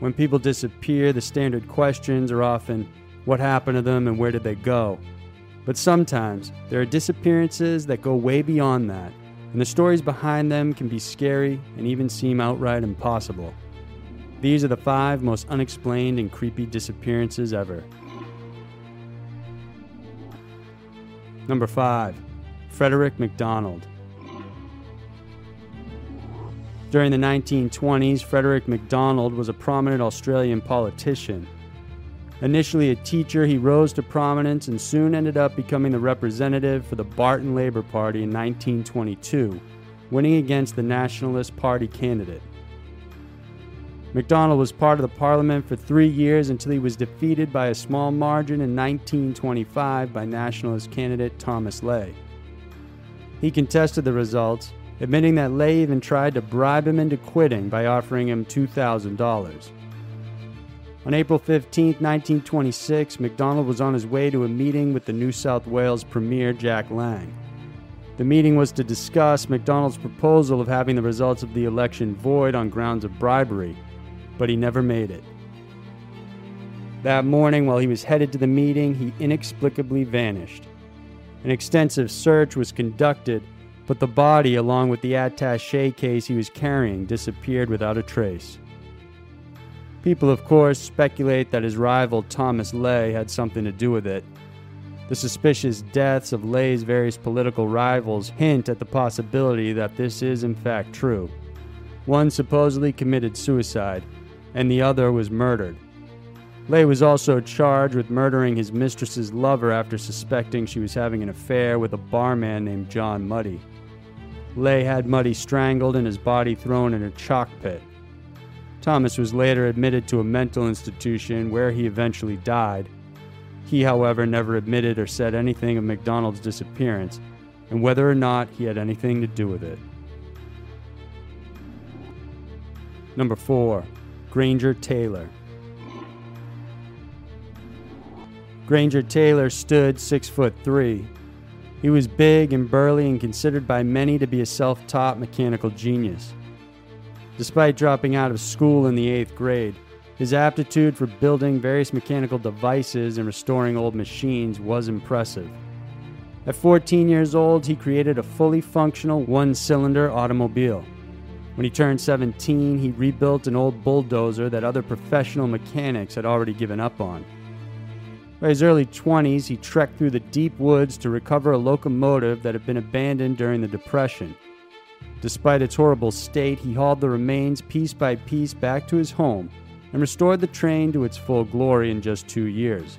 When people disappear, the standard questions are often what happened to them and where did they go? But sometimes there are disappearances that go way beyond that, and the stories behind them can be scary and even seem outright impossible. These are the five most unexplained and creepy disappearances ever. Number 5. Frederick McDonald. During the 1920s, Frederick McDonald was a prominent Australian politician. Initially a teacher, he rose to prominence and soon ended up becoming the representative for the Barton Labor Party in 1922, winning against the Nationalist Party candidate. McDonald was part of the parliament for three years until he was defeated by a small margin in 1925 by Nationalist candidate Thomas Ley. He contested the results, admitting that Ley even tried to bribe him into quitting by offering him $2,000. On April 15, 1926, McDonald was on his way to a meeting with the New South Wales Premier Jack Lang. The meeting was to discuss McDonald's proposal of having the results of the election void on grounds of bribery, but he never made it. That morning, while he was headed to the meeting, he inexplicably vanished. An extensive search was conducted, but the body, along with the attache case he was carrying, disappeared without a trace. People, of course, speculate that his rival Thomas Ley had something to do with it. The suspicious deaths of Ley's various political rivals hint at the possibility that this is in fact true. One supposedly committed suicide, and the other was murdered. Ley was also charged with murdering his mistress's lover after suspecting she was having an affair with a barman named John Mudie. Ley had Mudie strangled and his body thrown in a chalk pit. Thomas was later admitted to a mental institution where he eventually died. He, however, never admitted or said anything of McDonald's disappearance and whether or not he had anything to do with it. Number 4. Granger Taylor. Granger Taylor stood six foot three. He was big and burly and considered by many to be a self taught mechanical genius. Despite dropping out of school in the eighth grade, his aptitude for building various mechanical devices and restoring old machines was impressive. At 14 years old, he created a fully functional one cylinder automobile. When he turned 17, he rebuilt an old bulldozer that other professional mechanics had already given up on. By his early 20s, he trekked through the deep woods to recover a locomotive that had been abandoned during the Depression. Despite its horrible state, he hauled the remains piece by piece back to his home and restored the train to its full glory in just two years.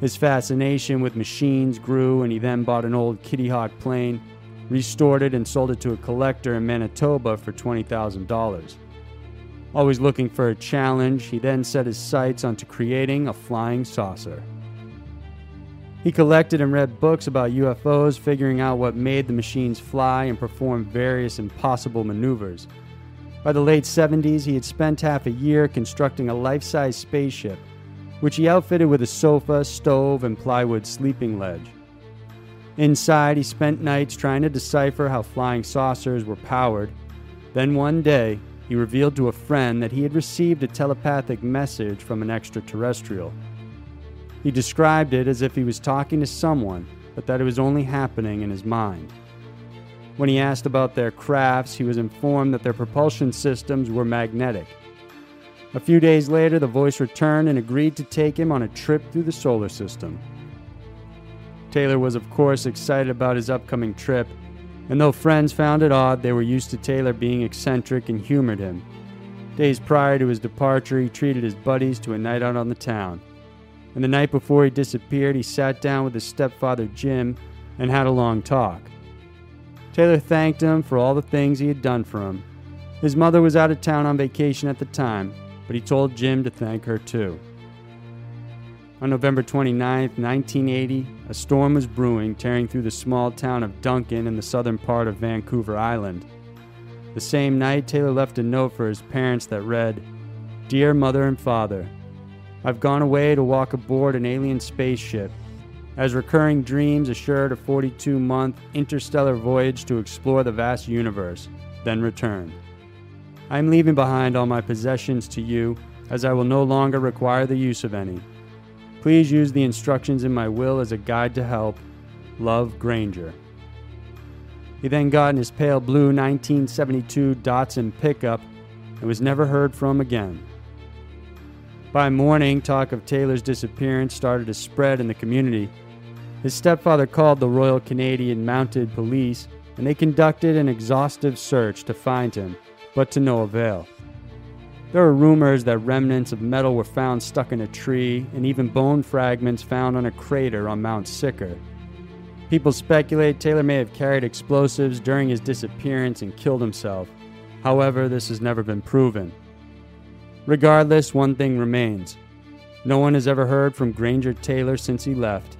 His fascination with machines grew, and he then bought an old Kitty Hawk plane, restored it, and sold it to a collector in Manitoba for $20,000. Always looking for a challenge, he then set his sights onto creating a flying saucer. He collected and read books about UFOs, figuring out what made the machines fly and perform various impossible maneuvers. By the late 70s, he had spent half a year constructing a life size spaceship, which he outfitted with a sofa, stove, and plywood sleeping ledge. Inside, he spent nights trying to decipher how flying saucers were powered. Then one day, he revealed to a friend that he had received a telepathic message from an extraterrestrial. He described it as if he was talking to someone, but that it was only happening in his mind. When he asked about their crafts, he was informed that their propulsion systems were magnetic. A few days later, the voice returned and agreed to take him on a trip through the solar system. Taylor was, of course, excited about his upcoming trip and though friends found it odd, they were used to Taylor being eccentric and humored him. Days prior to his departure, he treated his buddies to a night out on the town. And the night before he disappeared, he sat down with his stepfather, Jim, and had a long talk. Taylor thanked him for all the things he had done for him. His mother was out of town on vacation at the time, but he told Jim to thank her too. On November 29, 1980, a storm was brewing, tearing through the small town of Duncan in the southern part of Vancouver Island. The same night, Taylor left a note for his parents that read Dear Mother and Father, I've gone away to walk aboard an alien spaceship. As recurring dreams assured a 42 month interstellar voyage to explore the vast universe, then return. I am leaving behind all my possessions to you, as I will no longer require the use of any. Please use the instructions in my will as a guide to help. Love Granger. He then got in his pale blue 1972 Datsun pickup and was never heard from again. By morning, talk of Taylor's disappearance started to spread in the community. His stepfather called the Royal Canadian Mounted Police, and they conducted an exhaustive search to find him, but to no avail. There are rumors that remnants of metal were found stuck in a tree, and even bone fragments found on a crater on Mount Sicker. People speculate Taylor may have carried explosives during his disappearance and killed himself. However, this has never been proven. Regardless, one thing remains. No one has ever heard from Granger Taylor since he left.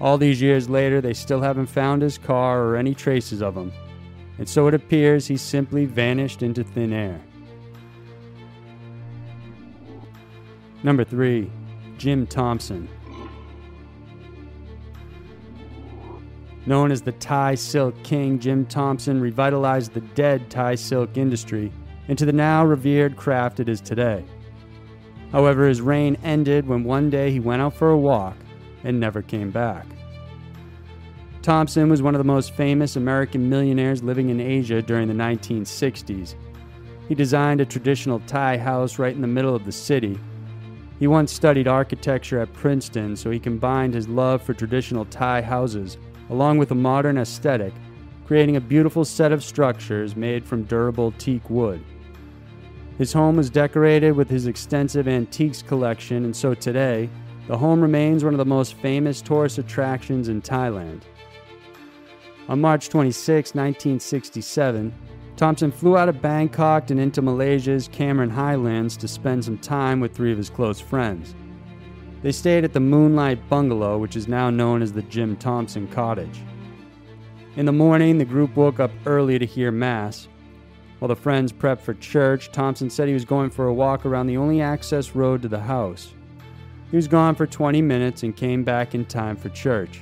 All these years later, they still haven't found his car or any traces of him, and so it appears he simply vanished into thin air. Number 3. Jim Thompson. Known as the Thai Silk King, Jim Thompson revitalized the dead Thai silk industry into the now revered craft it is today. However, his reign ended when one day he went out for a walk and never came back. Thompson was one of the most famous American millionaires living in Asia during the 1960s. He designed a traditional Thai house right in the middle of the city. He once studied architecture at Princeton, so he combined his love for traditional Thai houses along with a modern aesthetic, creating a beautiful set of structures made from durable teak wood. His home was decorated with his extensive antiques collection, and so today, the home remains one of the most famous tourist attractions in Thailand. On March 26, 1967, Thompson flew out of Bangkok and into Malaysia's Cameron Highlands to spend some time with three of his close friends. They stayed at the Moonlight Bungalow, which is now known as the Jim Thompson Cottage. In the morning, the group woke up early to hear Mass, while the friends prepped for church, Thompson said he was going for a walk around the only access road to the house. He was gone for 20 minutes and came back in time for church.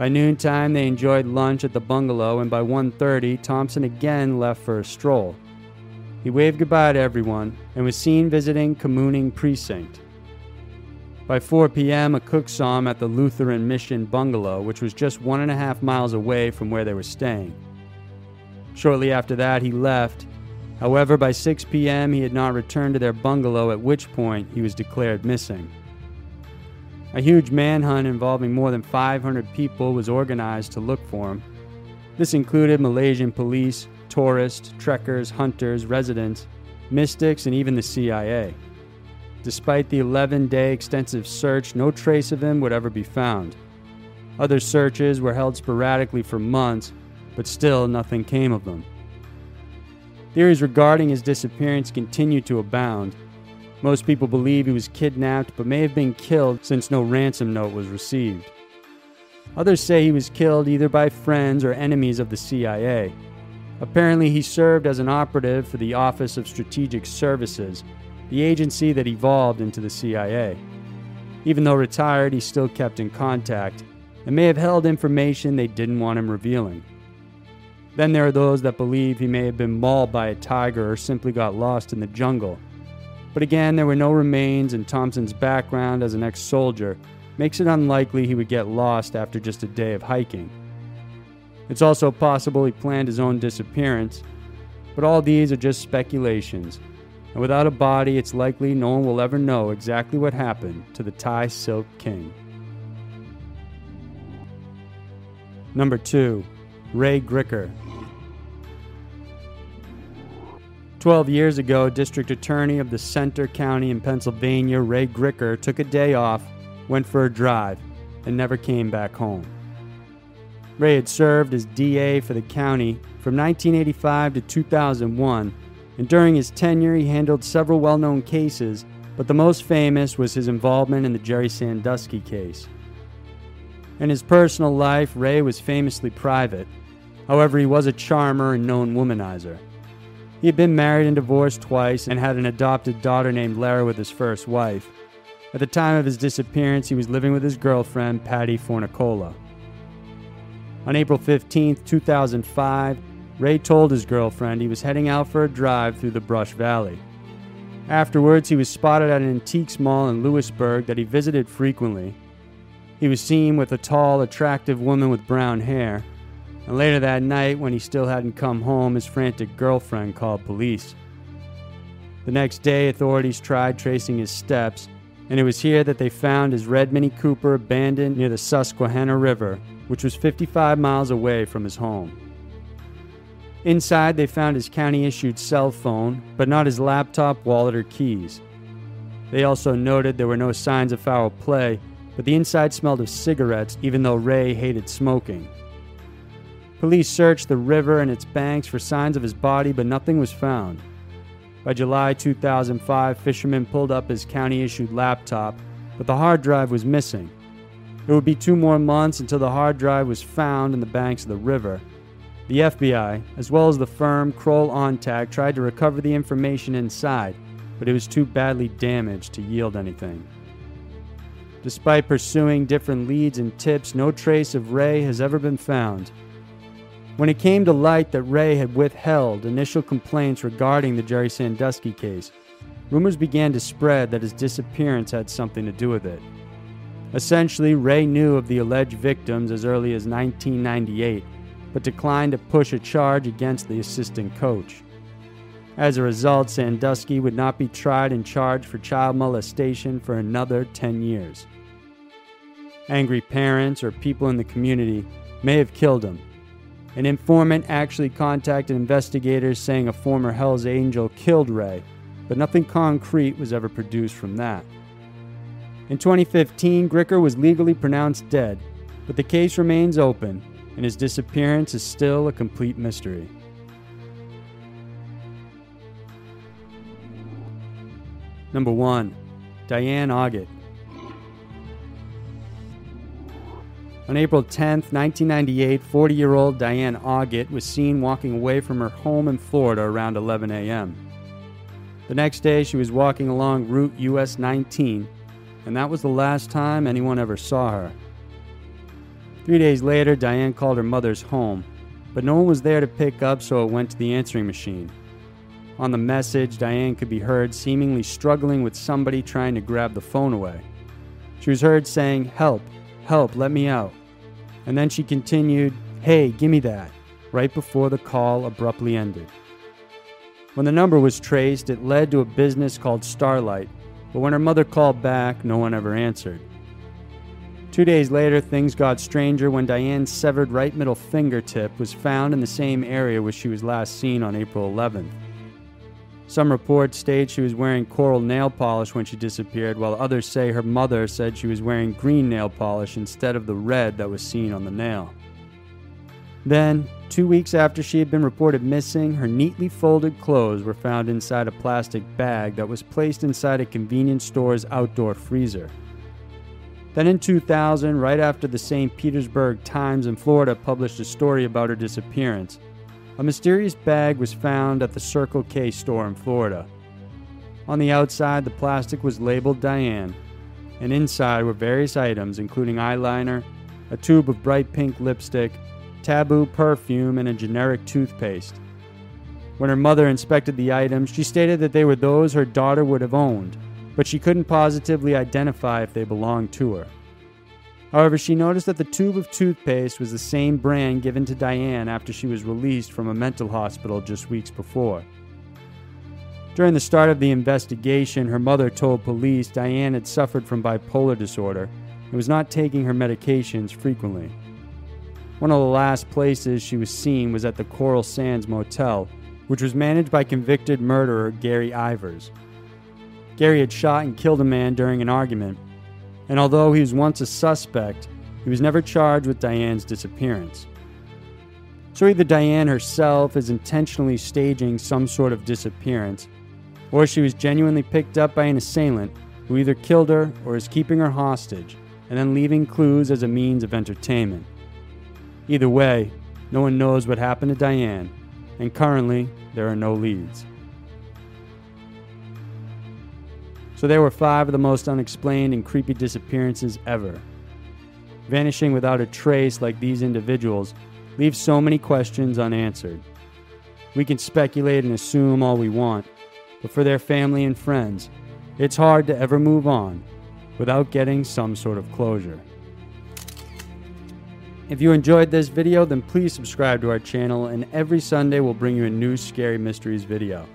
By noontime, they enjoyed lunch at the bungalow, and by 1:30, Thompson again left for a stroll. He waved goodbye to everyone and was seen visiting Kamooning Precinct. By 4 p.m., a cook saw him at the Lutheran Mission bungalow, which was just one and a half miles away from where they were staying. Shortly after that, he left. However, by 6 p.m., he had not returned to their bungalow, at which point he was declared missing. A huge manhunt involving more than 500 people was organized to look for him. This included Malaysian police, tourists, trekkers, hunters, residents, mystics, and even the CIA. Despite the 11 day extensive search, no trace of him would ever be found. Other searches were held sporadically for months, but still nothing came of them. Theories regarding his disappearance continue to abound. Most people believe he was kidnapped but may have been killed since no ransom note was received. Others say he was killed either by friends or enemies of the CIA. Apparently, he served as an operative for the Office of Strategic Services, the agency that evolved into the CIA. Even though retired, he still kept in contact and may have held information they didn't want him revealing. Then there are those that believe he may have been mauled by a tiger or simply got lost in the jungle. But again, there were no remains, and Thompson's background as an ex soldier makes it unlikely he would get lost after just a day of hiking. It's also possible he planned his own disappearance, but all these are just speculations, and without a body, it's likely no one will ever know exactly what happened to the Thai Silk King. Number 2. Ray Gricar, 12 years ago, District Attorney of the Centre County in Pennsylvania, Ray Gricar, took a day off, went for a drive, and never came back home. Ray had served as DA for the county from 1985 to 2001, and during his tenure, he handled several well known cases, but the most famous was his involvement in the Jerry Sandusky case. In his personal life, Ray was famously private. However, he was a charmer and known womanizer. He had been married and divorced twice and had an adopted daughter named Lara with his first wife. At the time of his disappearance, he was living with his girlfriend, Patty Fornicola. On April 15, 2005, Ray told his girlfriend he was heading out for a drive through the Brush Valley. Afterwards, he was spotted at an antiques mall in Lewisburg that he visited frequently. He was seen with a tall, attractive woman with brown hair, and later that night, when he still hadn't come home, his frantic girlfriend called police. The next day, authorities tried tracing his steps, and it was here that they found his red Mini Cooper abandoned near the Susquehanna River, which was 55 miles away from his home. Inside, they found his county issued cell phone, but not his laptop, wallet, or keys. They also noted there were no signs of foul play, but the inside smelled of cigarettes, even though Ray hated smoking. Police searched the river and its banks for signs of his body, but nothing was found. By July 2005, fishermen pulled up his county issued laptop, but the hard drive was missing. It would be two more months until the hard drive was found in the banks of the river. The FBI, as well as the firm Kroll Ontrack, tried to recover the information inside, but it was too badly damaged to yield anything. Despite pursuing different leads and tips, no trace of Ray has ever been found. When it came to light that Ray had withheld initial complaints regarding the Jerry Sandusky case, rumors began to spread that his disappearance had something to do with it. Essentially, Ray knew of the alleged victims as early as 1998, but declined to push a charge against the assistant coach. As a result, Sandusky would not be tried and charged for child molestation for another 10 years. Angry parents or people in the community may have killed him, an informant actually contacted investigators saying a former Hells Angel killed Ray, but nothing concrete was ever produced from that. In 2015, Gricar was legally pronounced dead, but the case remains open, and his disappearance is still a complete mystery. Number 1. Diane Augat. On April 10, 1998, 40 year old Diane Augat was seen walking away from her home in Florida around 11 a.m. The next day, she was walking along Route US 19, and that was the last time anyone ever saw her. Three days later, Diane called her mother's home, but no one was there to pick up, so it went to the answering machine. On the message, Diane could be heard seemingly struggling with somebody trying to grab the phone away. She was heard saying, Help, help, let me out. And then she continued, Hey, gimme that, right before the call abruptly ended. When the number was traced, it led to a business called Starlight, but when her mother called back, no one ever answered. Two days later, things got stranger when Diane's severed right middle fingertip was found in the same area where she was last seen on April 11th. Some reports state she was wearing coral nail polish when she disappeared, while others say her mother said she was wearing green nail polish instead of the red that was seen on the nail. Then, two weeks after she had been reported missing, her neatly folded clothes were found inside a plastic bag that was placed inside a convenience store's outdoor freezer. Then in 2000, right after the St. Petersburg Times in Florida published a story about her disappearance, a mysterious bag was found at the Circle K store in Florida. On the outside, the plastic was labeled Diane, and inside were various items, including eyeliner, a tube of bright pink lipstick, taboo perfume, and a generic toothpaste. When her mother inspected the items, she stated that they were those her daughter would have owned, but she couldn't positively identify if they belonged to her. However, she noticed that the tube of toothpaste was the same brand given to Diane after she was released from a mental hospital just weeks before. During the start of the investigation, her mother told police Diane had suffered from bipolar disorder and was not taking her medications frequently. One of the last places she was seen was at the Coral Sands Motel, which was managed by convicted murderer Gary Ivers. Gary had shot and killed a man during an argument and although he was once a suspect, he was never charged with Diane's disappearance. So either Diane herself is intentionally staging some sort of disappearance, or she was genuinely picked up by an assailant who either killed her or is keeping her hostage and then leaving clues as a means of entertainment. Either way, no one knows what happened to Diane, and currently there are no leads. So there were five of the most unexplained and creepy disappearances ever. Vanishing without a trace like these individuals leaves so many questions unanswered. We can speculate and assume all we want, but for their family and friends, it's hard to ever move on without getting some sort of closure. If you enjoyed this video, then please subscribe to our channel, and every Sunday we'll bring you a new Scary Mysteries video.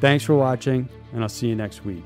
Thanks for watching, and I'll see you next week.